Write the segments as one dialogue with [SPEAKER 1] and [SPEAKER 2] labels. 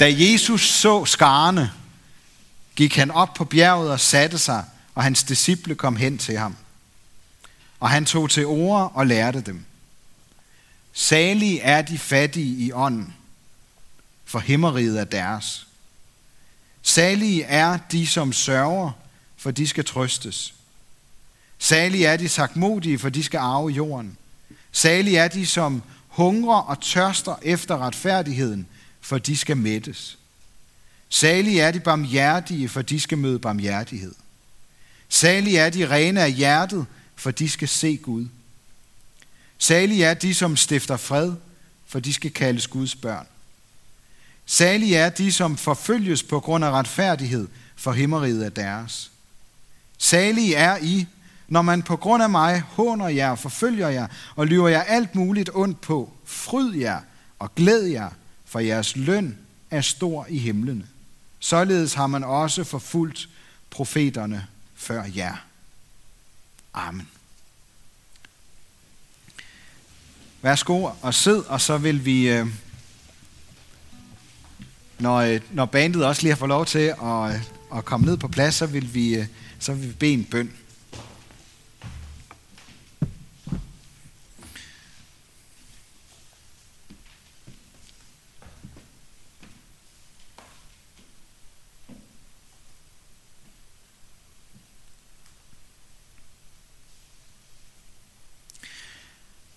[SPEAKER 1] Da Jesus så skarne, gik han op på bjerget og satte sig, og hans disciple kom hen til ham. Og han tog til ord og lærte dem. Salige er de fattige i ånden, for himmeriget er deres. Salige er de, som sørger, for de skal trøstes. Salige er de sagtmodige, for de skal arve jorden. Salige er de, som hungrer og tørster efter retfærdigheden, for de skal mættes. Salige er de barmhjertige, for de skal møde barmhjertighed. Salige er de rene af hjertet, for de skal se Gud. Salige er de, som stifter fred, for de skal kaldes Guds børn. Salige er de, som forfølges på grund af retfærdighed, for himmeriget er deres. Salige er I, når man på grund af mig håner jer, forfølger jer og lyver jer alt muligt ondt på. Fryd jer og glæd jer, for jeres løn er stor i himlene. Således har man også forfulgt profeterne før jer. Amen. Værsgo og sid, og så vil vi, øh, når, øh, når bandet også lige har fået lov til at, øh, at komme ned på plads, så vil vi, så vil vi bede en bøn.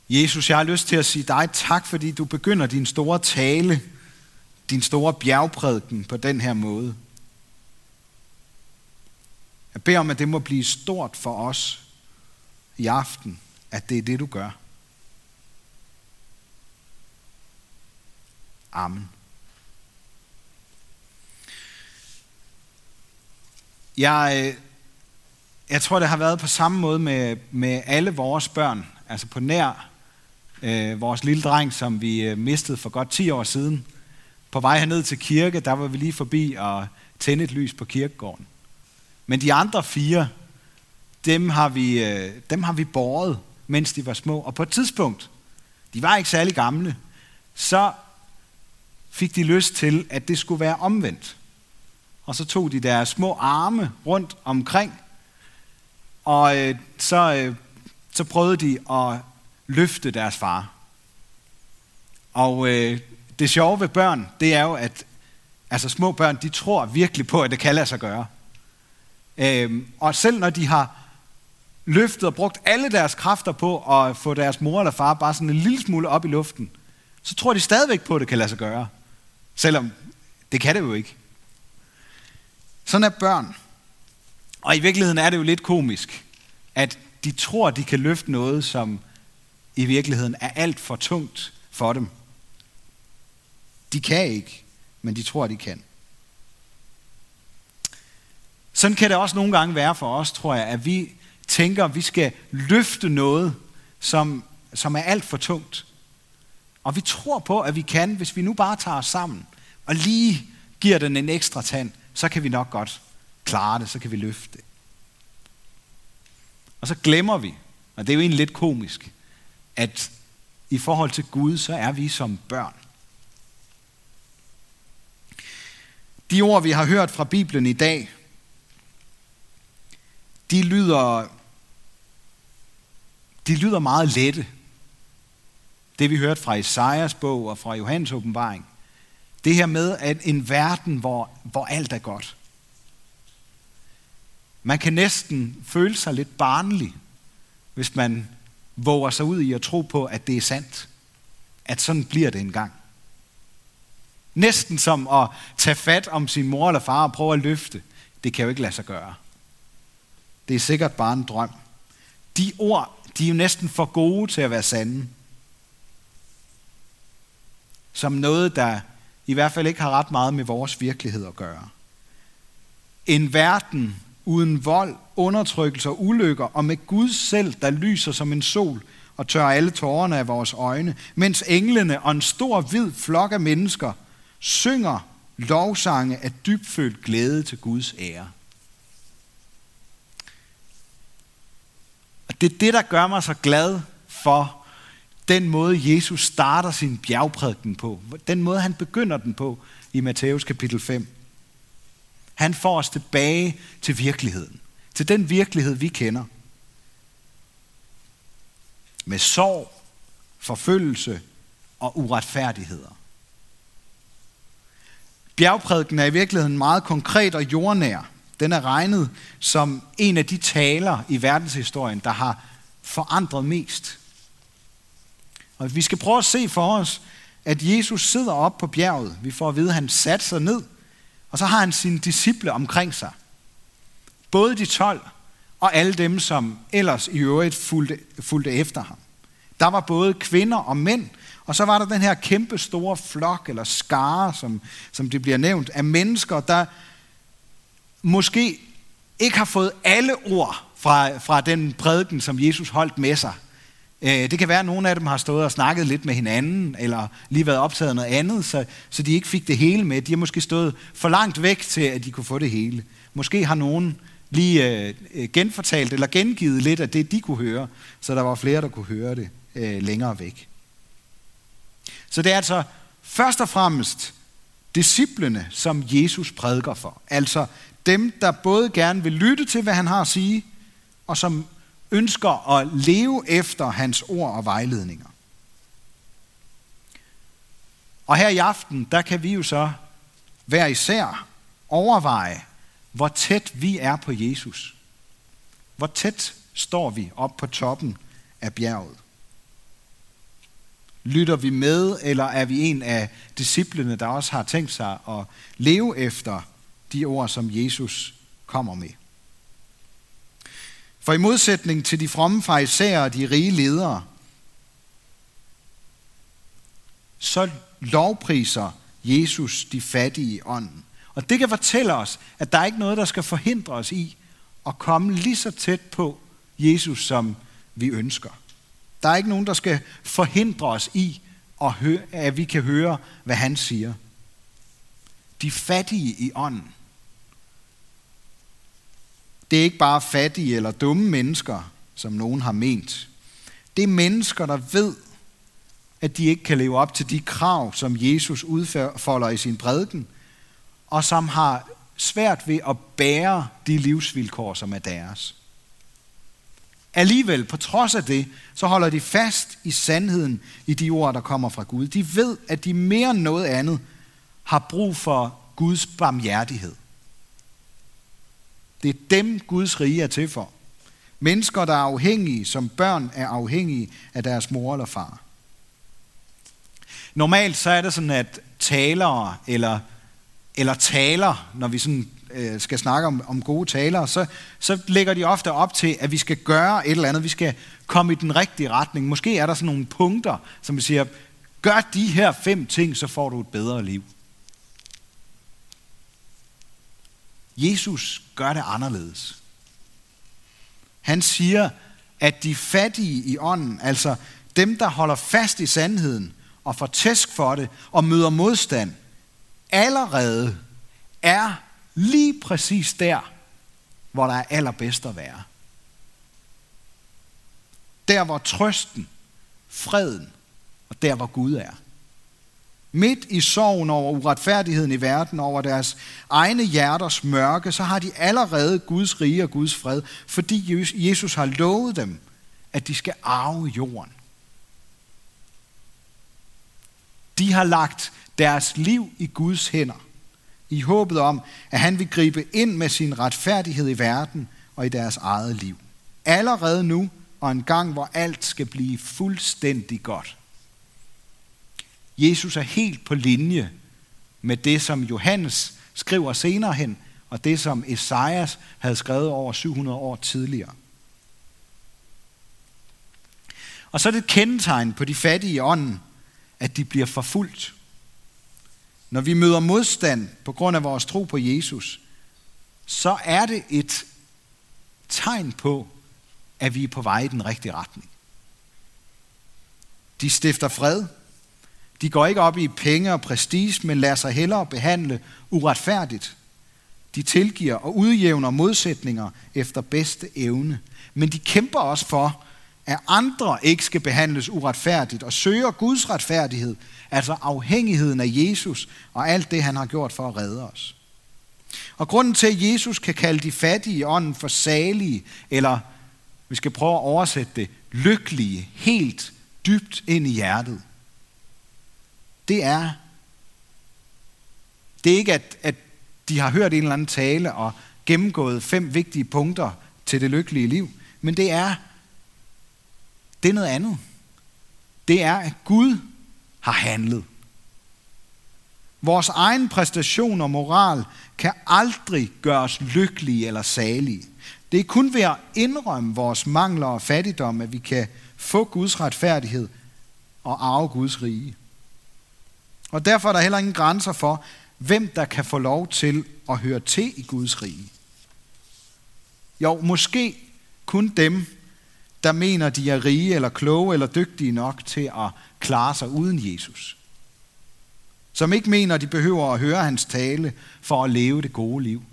[SPEAKER 1] Jesus, jeg har lyst til at sige dig tak, fordi du begynder din store tale, din store bjergprædiken på den her måde. Jeg beder om, at det må blive stort for os i aften, at det er det, du gør. Amen. Jeg, øh, jeg tror, det har været på samme måde med, med alle vores børn, altså på nær øh, vores lille dreng, som vi øh, mistede for godt 10 år siden. På vej herned til kirke, der var vi lige forbi og tænde et lys på kirkegården. Men de andre fire, dem har vi, øh, dem har vi båret, mens de var små. Og på et tidspunkt, de var ikke særlig gamle, så fik de lyst til, at det skulle være omvendt. Og så tog de deres små arme rundt omkring, og øh, så, øh, så prøvede de at løfte deres far. Og øh, det sjove ved børn, det er jo, at altså små børn, de tror virkelig på, at det kan lade sig gøre. Øh, og selv når de har løftet og brugt alle deres kræfter på at få deres mor eller far bare sådan en lille smule op i luften, så tror de stadigvæk på, at det kan lade sig gøre. Selvom det kan det jo ikke. Sådan er børn. Og i virkeligheden er det jo lidt komisk, at de tror, de kan løfte noget, som i virkeligheden er alt for tungt for dem. De kan ikke, men de tror, de kan. Sådan kan det også nogle gange være for os, tror jeg, at vi tænker, at vi skal løfte noget, som, som er alt for tungt. Og vi tror på, at vi kan, hvis vi nu bare tager os sammen og lige giver den en ekstra tand, så kan vi nok godt klare det, så kan vi løfte det. Og så glemmer vi, og det er jo egentlig lidt komisk, at i forhold til Gud, så er vi som børn. De ord, vi har hørt fra Bibelen i dag, de lyder, de lyder meget lette. Det vi hørte fra Isaias bog og fra Johannes åbenbaring. Det her med, at en verden, hvor, hvor alt er godt. Man kan næsten føle sig lidt barnlig, hvis man våger sig ud i at tro på, at det er sandt. At sådan bliver det engang. Næsten som at tage fat om sin mor eller far og prøve at løfte. Det kan jo ikke lade sig gøre. Det er sikkert bare en drøm. De ord, de er jo næsten for gode til at være sande. Som noget, der i hvert fald ikke har ret meget med vores virkelighed at gøre. En verden, uden vold, undertrykkelse og ulykker, og med Gud selv, der lyser som en sol og tørrer alle tårerne af vores øjne, mens englene og en stor hvid flok af mennesker synger lovsange af dybfølt glæde til Guds ære. Og det er det, der gør mig så glad for den måde, Jesus starter sin bjergprædiken på. Den måde, han begynder den på i Matthæus kapitel 5. Han får os tilbage til virkeligheden. Til den virkelighed, vi kender. Med sorg, forfølgelse og uretfærdigheder. Bjergprædiken er i virkeligheden meget konkret og jordnær. Den er regnet som en af de taler i verdenshistorien, der har forandret mest. Og vi skal prøve at se for os, at Jesus sidder op på bjerget. Vi får at vide, at han satte sig ned, og så har han sine disciple omkring sig. Både de 12 og alle dem, som ellers i øvrigt fulgte, fulgte efter ham. Der var både kvinder og mænd, og så var der den her kæmpe store flok, eller skare, som, som det bliver nævnt, af mennesker, der måske ikke har fået alle ord fra, fra den prædiken, som Jesus holdt med sig. Øh, det kan være, at nogle af dem har stået og snakket lidt med hinanden, eller lige været optaget af noget andet, så, så de ikke fik det hele med. De har måske stået for langt væk til, at de kunne få det hele. Måske har nogen lige øh, genfortalt eller gengivet lidt af det, de kunne høre, så der var flere, der kunne høre det øh, længere væk. Så det er altså først og fremmest disciplene, som Jesus prædiker for. Altså dem, der både gerne vil lytte til, hvad han har at sige, og som ønsker at leve efter hans ord og vejledninger. Og her i aften, der kan vi jo så hver især overveje, hvor tæt vi er på Jesus. Hvor tæt står vi op på toppen af bjerget. Lytter vi med, eller er vi en af disciplene, der også har tænkt sig at leve efter de ord, som Jesus kommer med? For i modsætning til de fromme farisæer og de rige ledere, så lovpriser Jesus de fattige i ånden. Og det kan fortælle os, at der er ikke noget, der skal forhindre os i at komme lige så tæt på Jesus, som vi ønsker. Der er ikke nogen, der skal forhindre os i, at, høre, at vi kan høre, hvad han siger. De fattige i ånden. Det er ikke bare fattige eller dumme mennesker, som nogen har ment. Det er mennesker, der ved, at de ikke kan leve op til de krav, som Jesus udfolder i sin prædiken, og som har svært ved at bære de livsvilkår, som er deres. Alligevel, på trods af det, så holder de fast i sandheden i de ord, der kommer fra Gud. De ved, at de mere end noget andet har brug for Guds barmhjertighed. Det er dem, Guds rige er til for. Mennesker, der er afhængige, som børn er afhængige af deres mor eller far. Normalt så er det sådan, at talere eller, eller taler, når vi sådan øh, skal snakke om, om gode talere, så, så lægger de ofte op til, at vi skal gøre et eller andet, vi skal komme i den rigtige retning. Måske er der sådan nogle punkter, som vi siger, gør de her fem ting, så får du et bedre liv. Jesus gør det anderledes. Han siger, at de fattige i ånden, altså dem, der holder fast i sandheden og får tæsk for det og møder modstand, allerede er lige præcis der, hvor der er allerbedst at være. Der, hvor trøsten, freden og der, hvor Gud er. Midt i sorgen over uretfærdigheden i verden, over deres egne hjerters mørke, så har de allerede Guds rige og Guds fred, fordi Jesus har lovet dem, at de skal arve jorden. De har lagt deres liv i Guds hænder, i håbet om, at han vil gribe ind med sin retfærdighed i verden og i deres eget liv. Allerede nu, og en gang, hvor alt skal blive fuldstændig godt. Jesus er helt på linje med det, som Johannes skriver senere hen, og det, som Esajas havde skrevet over 700 år tidligere. Og så er det et kendetegn på de fattige i ånden, at de bliver forfulgt. Når vi møder modstand på grund af vores tro på Jesus, så er det et tegn på, at vi er på vej i den rigtige retning. De stifter fred, de går ikke op i penge og prestige, men lader sig hellere behandle uretfærdigt. De tilgiver og udjævner modsætninger efter bedste evne. Men de kæmper også for, at andre ikke skal behandles uretfærdigt og søger Guds retfærdighed, altså afhængigheden af Jesus og alt det, han har gjort for at redde os. Og grunden til, at Jesus kan kalde de fattige i ånden for salige, eller vi skal prøve at oversætte det, lykkelige, helt dybt ind i hjertet, det er, det er ikke, at, at de har hørt en eller anden tale og gennemgået fem vigtige punkter til det lykkelige liv, men det er, det er noget andet. Det er, at Gud har handlet. Vores egen præstation og moral kan aldrig gøre os lykkelige eller salige. Det er kun ved at indrømme vores mangler og fattigdom, at vi kan få Guds retfærdighed og arve Guds rige. Og derfor er der heller ingen grænser for, hvem der kan få lov til at høre til i Guds rige. Jo, måske kun dem, der mener, de er rige eller kloge eller dygtige nok til at klare sig uden Jesus. Som ikke mener, de behøver at høre hans tale for at leve det gode liv.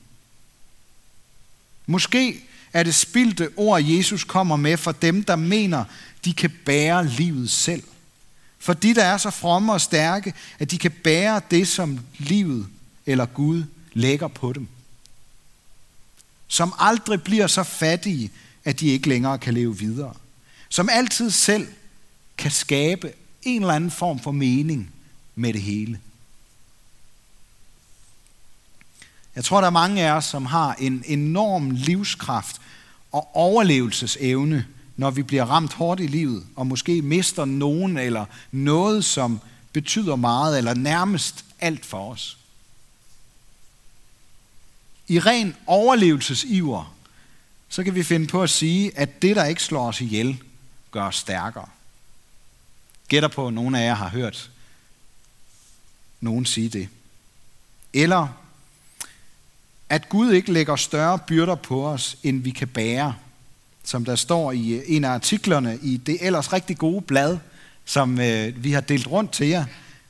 [SPEAKER 1] Måske er det spildte ord, Jesus kommer med for dem, der mener, de kan bære livet selv. For de, der er så fromme og stærke, at de kan bære det, som livet eller Gud lægger på dem. Som aldrig bliver så fattige, at de ikke længere kan leve videre. Som altid selv kan skabe en eller anden form for mening med det hele. Jeg tror, der er mange af os, som har en enorm livskraft og overlevelsesevne, når vi bliver ramt hårdt i livet, og måske mister nogen eller noget, som betyder meget, eller nærmest alt for os. I ren overlevelsesiver, så kan vi finde på at sige, at det, der ikke slår os ihjel, gør os stærkere. Gætter på, at nogen af jer har hørt nogen sige det. Eller at Gud ikke lægger større byrder på os, end vi kan bære, som der står i øh, en af artiklerne i det ellers rigtig gode blad, som øh, vi har delt rundt til jer,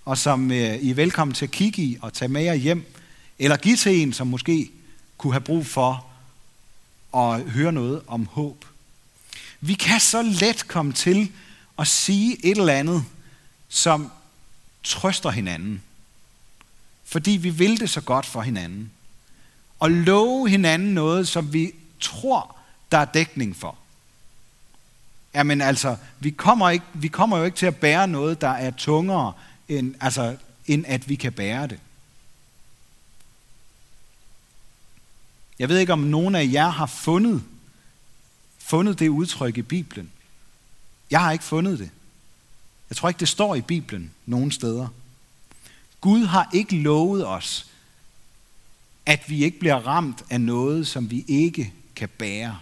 [SPEAKER 1] og som øh, I er velkommen til at kigge i og tage med jer hjem, eller give til en, som måske kunne have brug for at høre noget om håb. Vi kan så let komme til at sige et eller andet, som trøster hinanden. Fordi vi vil det så godt for hinanden. Og love hinanden noget, som vi tror, der er dækning for. Jamen altså, vi kommer, ikke, vi kommer jo ikke til at bære noget, der er tungere, end, altså, end at vi kan bære det. Jeg ved ikke, om nogen af jer har fundet, fundet det udtryk i Bibelen. Jeg har ikke fundet det. Jeg tror ikke, det står i Bibelen nogen steder. Gud har ikke lovet os, at vi ikke bliver ramt af noget, som vi ikke kan bære.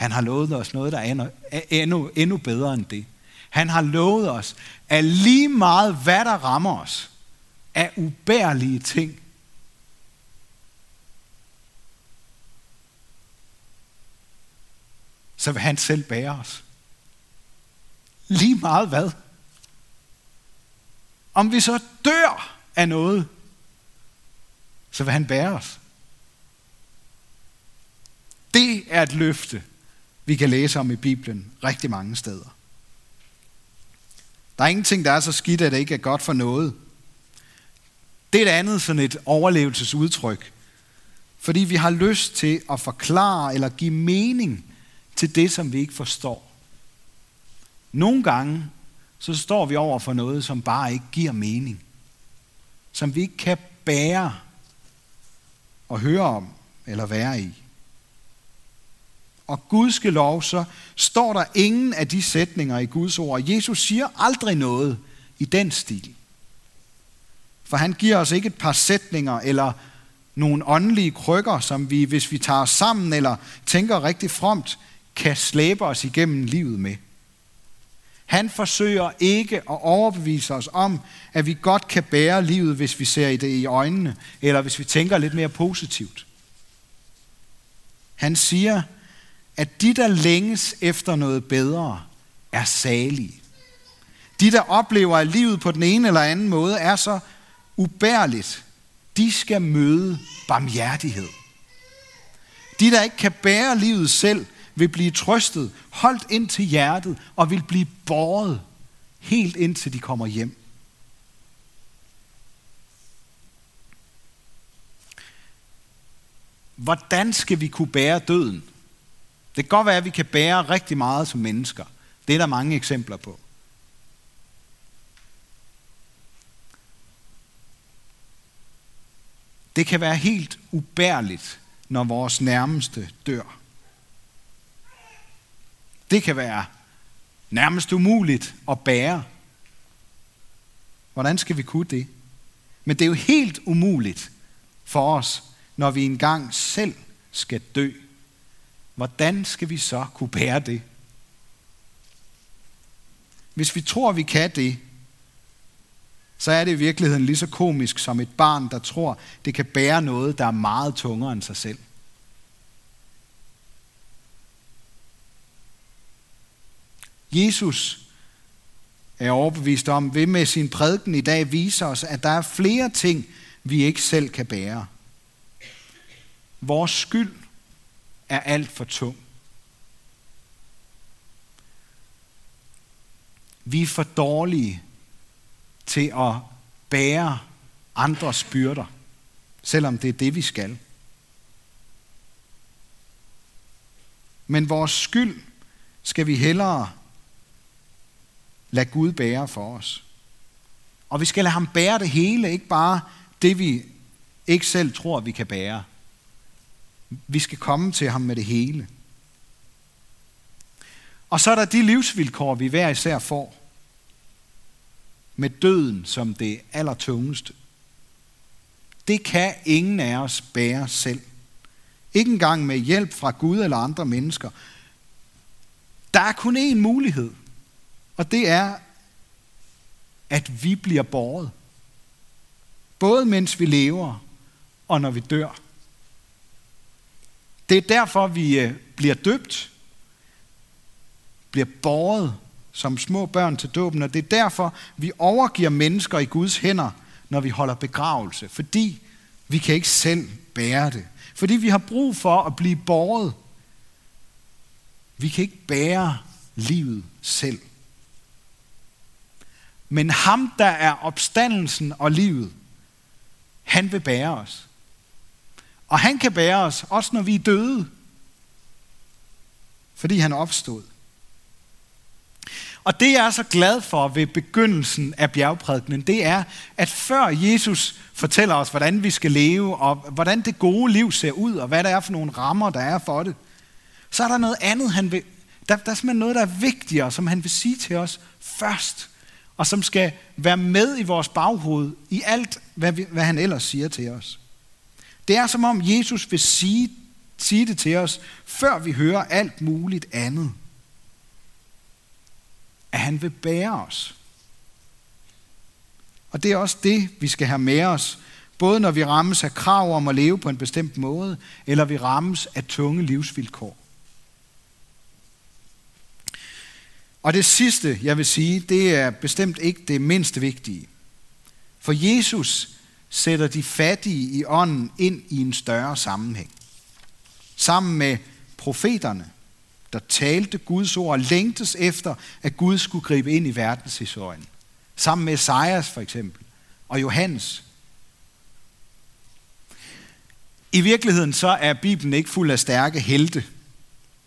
[SPEAKER 1] Han har lovet os noget, der er endnu, endnu, endnu bedre end det. Han har lovet os, at lige meget hvad der rammer os, af ubærlige ting, så vil han selv bære os. Lige meget hvad. Om vi så dør af noget, så vil han bære os. Det er et løfte, vi kan læse om i Bibelen rigtig mange steder. Der er ingenting, der er så skidt, at det ikke er godt for noget. Det er et andet sådan et overlevelsesudtryk. Fordi vi har lyst til at forklare eller give mening til det, som vi ikke forstår. Nogle gange, så står vi over for noget, som bare ikke giver mening. Som vi ikke kan bære og høre om eller være i. Og Guds lov, så står der ingen af de sætninger i Guds ord. Jesus siger aldrig noget i den stil. For han giver os ikke et par sætninger eller nogle åndelige krykker, som vi, hvis vi tager os sammen eller tænker rigtig fromt, kan slæbe os igennem livet med. Han forsøger ikke at overbevise os om, at vi godt kan bære livet, hvis vi ser i det i øjnene, eller hvis vi tænker lidt mere positivt. Han siger, at de, der længes efter noget bedre, er salige. De, der oplever, at livet på den ene eller anden måde er så ubærligt, de skal møde barmhjertighed. De, der ikke kan bære livet selv, vil blive trøstet, holdt ind til hjertet og vil blive båret helt indtil de kommer hjem. Hvordan skal vi kunne bære døden? Det kan godt være, at vi kan bære rigtig meget som mennesker. Det er der mange eksempler på. Det kan være helt ubærligt, når vores nærmeste dør. Det kan være nærmest umuligt at bære. Hvordan skal vi kunne det? Men det er jo helt umuligt for os, når vi engang selv skal dø. Hvordan skal vi så kunne bære det? Hvis vi tror, vi kan det, så er det i virkeligheden lige så komisk som et barn, der tror, det kan bære noget, der er meget tungere end sig selv. Jesus er overbevist om, vil med sin prædiken i dag viser os, at der er flere ting, vi ikke selv kan bære. Vores skyld er alt for tung. Vi er for dårlige til at bære andres byrder, selvom det er det, vi skal. Men vores skyld skal vi hellere lade Gud bære for os. Og vi skal lade ham bære det hele, ikke bare det, vi ikke selv tror, vi kan bære. Vi skal komme til ham med det hele. Og så er der de livsvilkår, vi hver især får. Med døden som det allertungeste. Det kan ingen af os bære selv. Ikke engang med hjælp fra Gud eller andre mennesker. Der er kun én mulighed, og det er, at vi bliver båret. Både mens vi lever og når vi dør. Det er derfor, vi øh, bliver døbt, bliver båret som små børn til dåben, og det er derfor, vi overgiver mennesker i Guds hænder, når vi holder begravelse, fordi vi kan ikke selv bære det. Fordi vi har brug for at blive båret. Vi kan ikke bære livet selv. Men ham, der er opstandelsen og livet, han vil bære os. Og han kan bære os, også når vi er døde. Fordi han opstod. Og det jeg er så glad for ved begyndelsen af bjergprædikenen, det er, at før Jesus fortæller os, hvordan vi skal leve, og hvordan det gode liv ser ud, og hvad der er for nogle rammer, der er for det, så er der noget andet, han vil, der, der er simpelthen noget, der er vigtigere, som han vil sige til os først og som skal være med i vores baghoved i alt, hvad, vi, hvad han ellers siger til os. Det er som om Jesus vil sige, sige det til os, før vi hører alt muligt andet. At han vil bære os. Og det er også det, vi skal have med os, både når vi rammes af krav om at leve på en bestemt måde, eller vi rammes af tunge livsvilkår. Og det sidste, jeg vil sige, det er bestemt ikke det mindst vigtige. For Jesus sætter de fattige i ånden ind i en større sammenhæng. Sammen med profeterne, der talte Guds ord og længtes efter, at Gud skulle gribe ind i verdenshistorien. Sammen med Esajas for eksempel, og Johannes. I virkeligheden så er Bibelen ikke fuld af stærke helte,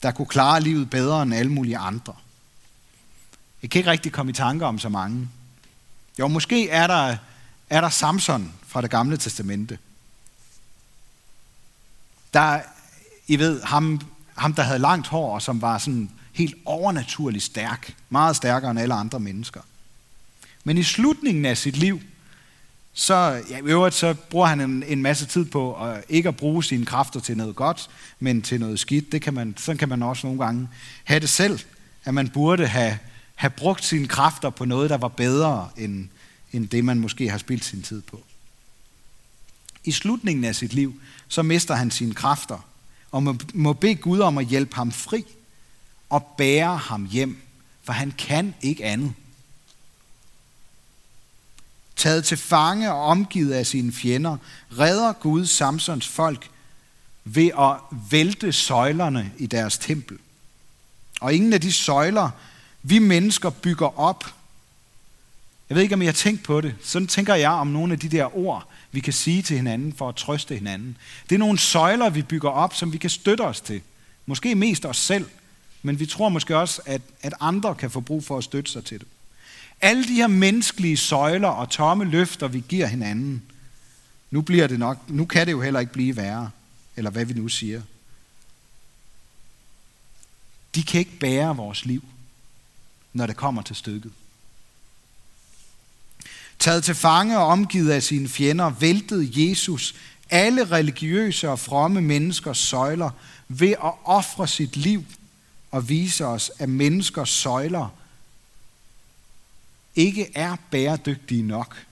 [SPEAKER 1] der kunne klare livet bedre end alle mulige andre. Jeg kan ikke rigtig komme i tanke om så mange. Jo, måske er der, er der Samson fra det gamle testamente. Der, I ved, ham, ham der havde langt hår, og som var sådan helt overnaturligt stærk. Meget stærkere end alle andre mennesker. Men i slutningen af sit liv, så, ja, i øvrigt, så bruger han en, en masse tid på at ikke at bruge sine kræfter til noget godt, men til noget skidt. Det kan man, sådan kan man også nogle gange have det selv, at man burde have have brugt sine kræfter på noget, der var bedre end, end det, man måske har spildt sin tid på. I slutningen af sit liv, så mister han sine kræfter, og må, må bede Gud om at hjælpe ham fri og bære ham hjem, for han kan ikke andet. Taget til fange og omgivet af sine fjender, redder Gud Samsons folk ved at vælte søjlerne i deres tempel. Og ingen af de søjler, vi mennesker bygger op. Jeg ved ikke, om I har tænkt på det. Sådan tænker jeg om nogle af de der ord, vi kan sige til hinanden for at trøste hinanden. Det er nogle søjler, vi bygger op, som vi kan støtte os til. Måske mest os selv, men vi tror måske også, at, at andre kan få brug for at støtte sig til det. Alle de her menneskelige søjler og tomme løfter, vi giver hinanden, nu bliver det nok, nu kan det jo heller ikke blive værre, eller hvad vi nu siger. De kan ikke bære vores liv, når det kommer til stykket. Taget til fange og omgivet af sine fjender, væltede Jesus alle religiøse og fromme menneskers søjler ved at ofre sit liv og vise os, at menneskers søjler ikke er bæredygtige nok.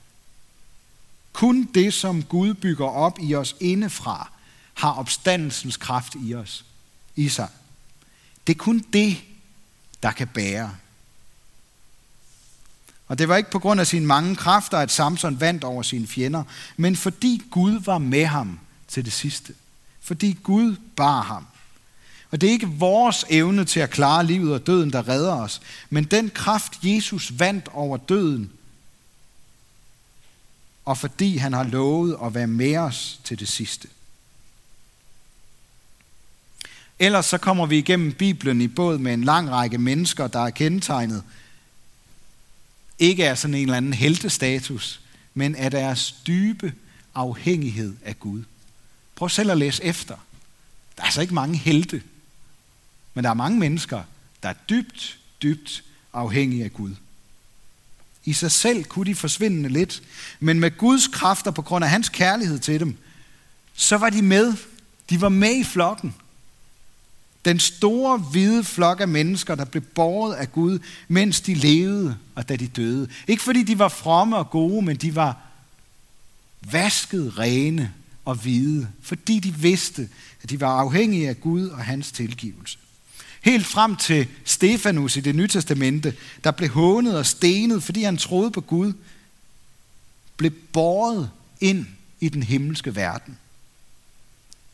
[SPEAKER 1] Kun det, som Gud bygger op i os indefra, har opstandelsens kraft i os, i sig. Det er kun det, der kan bære. Og det var ikke på grund af sine mange kræfter, at Samson vandt over sine fjender, men fordi Gud var med ham til det sidste. Fordi Gud bar ham. Og det er ikke vores evne til at klare livet og døden, der redder os, men den kraft, Jesus vandt over døden, og fordi han har lovet at være med os til det sidste. Ellers så kommer vi igennem Bibelen i båd med en lang række mennesker, der er kendetegnet ikke er sådan en eller anden heltestatus, men af deres dybe afhængighed af Gud. Prøv selv at læse efter. Der er altså ikke mange helte, men der er mange mennesker, der er dybt, dybt afhængige af Gud. I sig selv kunne de forsvinde lidt, men med Guds kræfter på grund af hans kærlighed til dem, så var de med. De var med i flokken. Den store hvide flok af mennesker, der blev båret af Gud, mens de levede og da de døde. Ikke fordi de var fromme og gode, men de var vasket, rene og hvide, fordi de vidste, at de var afhængige af Gud og hans tilgivelse. Helt frem til Stefanus i det nye testamente, der blev hånet og stenet, fordi han troede på Gud, blev båret ind i den himmelske verden.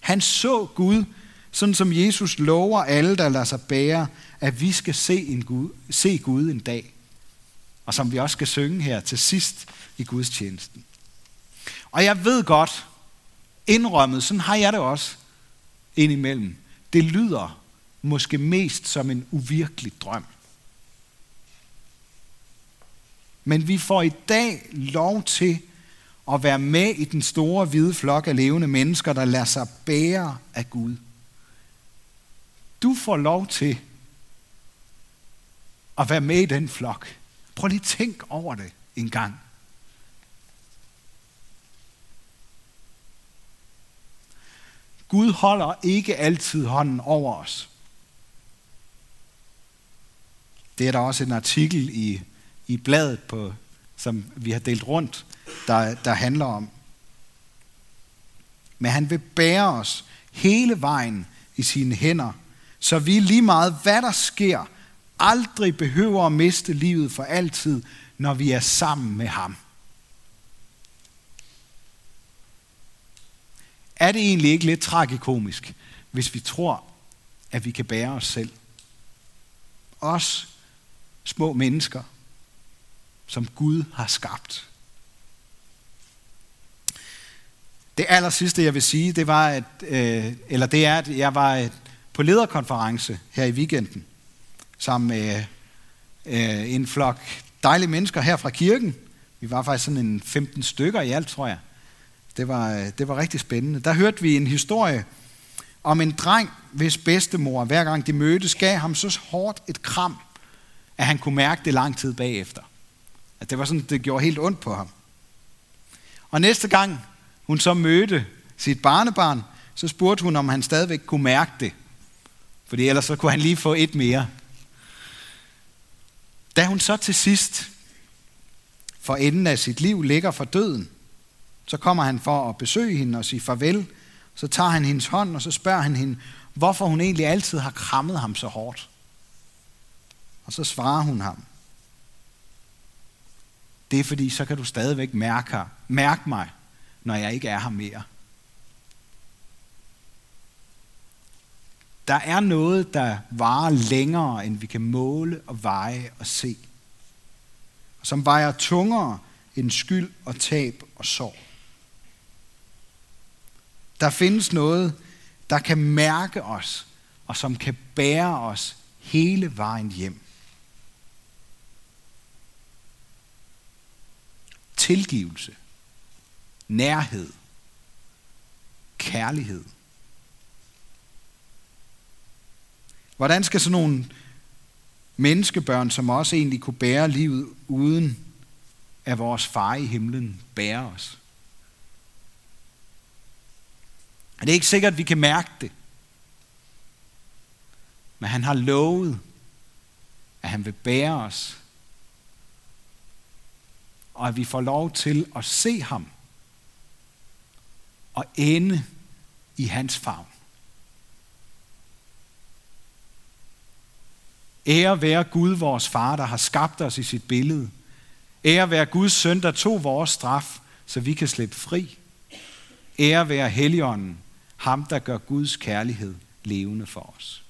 [SPEAKER 1] Han så Gud sådan som Jesus lover alle, der lader sig bære, at vi skal se, en Gud, se Gud en dag. Og som vi også skal synge her til sidst i Guds tjenesten. Og jeg ved godt, indrømmet, sådan har jeg det også indimellem. Det lyder måske mest som en uvirkelig drøm. Men vi får i dag lov til at være med i den store hvide flok af levende mennesker, der lader sig bære af Gud. Du får lov til at være med i den flok. Prøv lige at tænk over det en gang. Gud holder ikke altid hånden over os. Det er der også en artikel i, i bladet, på, som vi har delt rundt, der, der handler om. Men han vil bære os hele vejen i sine hænder så vi lige meget, hvad der sker, aldrig behøver at miste livet for altid, når vi er sammen med ham. Er det egentlig ikke lidt tragikomisk, hvis vi tror, at vi kan bære os selv? Os små mennesker, som Gud har skabt. Det aller sidste, jeg vil sige, det var, at, øh, eller det er, at jeg var et, på lederkonference her i weekenden, sammen med øh, en flok dejlige mennesker her fra kirken. Vi var faktisk sådan en 15 stykker i alt, tror jeg. Det var, øh, det var rigtig spændende. Der hørte vi en historie om en dreng, hvis bedstemor, hver gang de mødtes, gav ham så hårdt et kram, at han kunne mærke det lang tid bagefter. At det var sådan, det gjorde helt ondt på ham. Og næste gang hun så mødte sit barnebarn, så spurgte hun, om han stadigvæk kunne mærke det. Fordi ellers så kunne han lige få et mere. Da hun så til sidst for enden af sit liv ligger for døden, så kommer han for at besøge hende og sige farvel. Så tager han hendes hånd, og så spørger han hende, hvorfor hun egentlig altid har krammet ham så hårdt. Og så svarer hun ham. Det er fordi, så kan du stadigvæk mærke, mærke mig, når jeg ikke er her mere. Der er noget, der varer længere, end vi kan måle og veje og se. Som vejer tungere end skyld og tab og sorg. Der findes noget, der kan mærke os, og som kan bære os hele vejen hjem. Tilgivelse, nærhed, kærlighed. Hvordan skal sådan nogle menneskebørn, som også egentlig kunne bære livet uden at vores far i himlen, bære os? Og det er ikke sikkert, at vi kan mærke det. Men han har lovet, at han vil bære os. Og at vi får lov til at se ham og ende i hans favn. Ære være Gud, vores far, der har skabt os i sit billede. Ære være Guds søn, der tog vores straf, så vi kan slippe fri. Ære være Helligånden, ham der gør Guds kærlighed levende for os.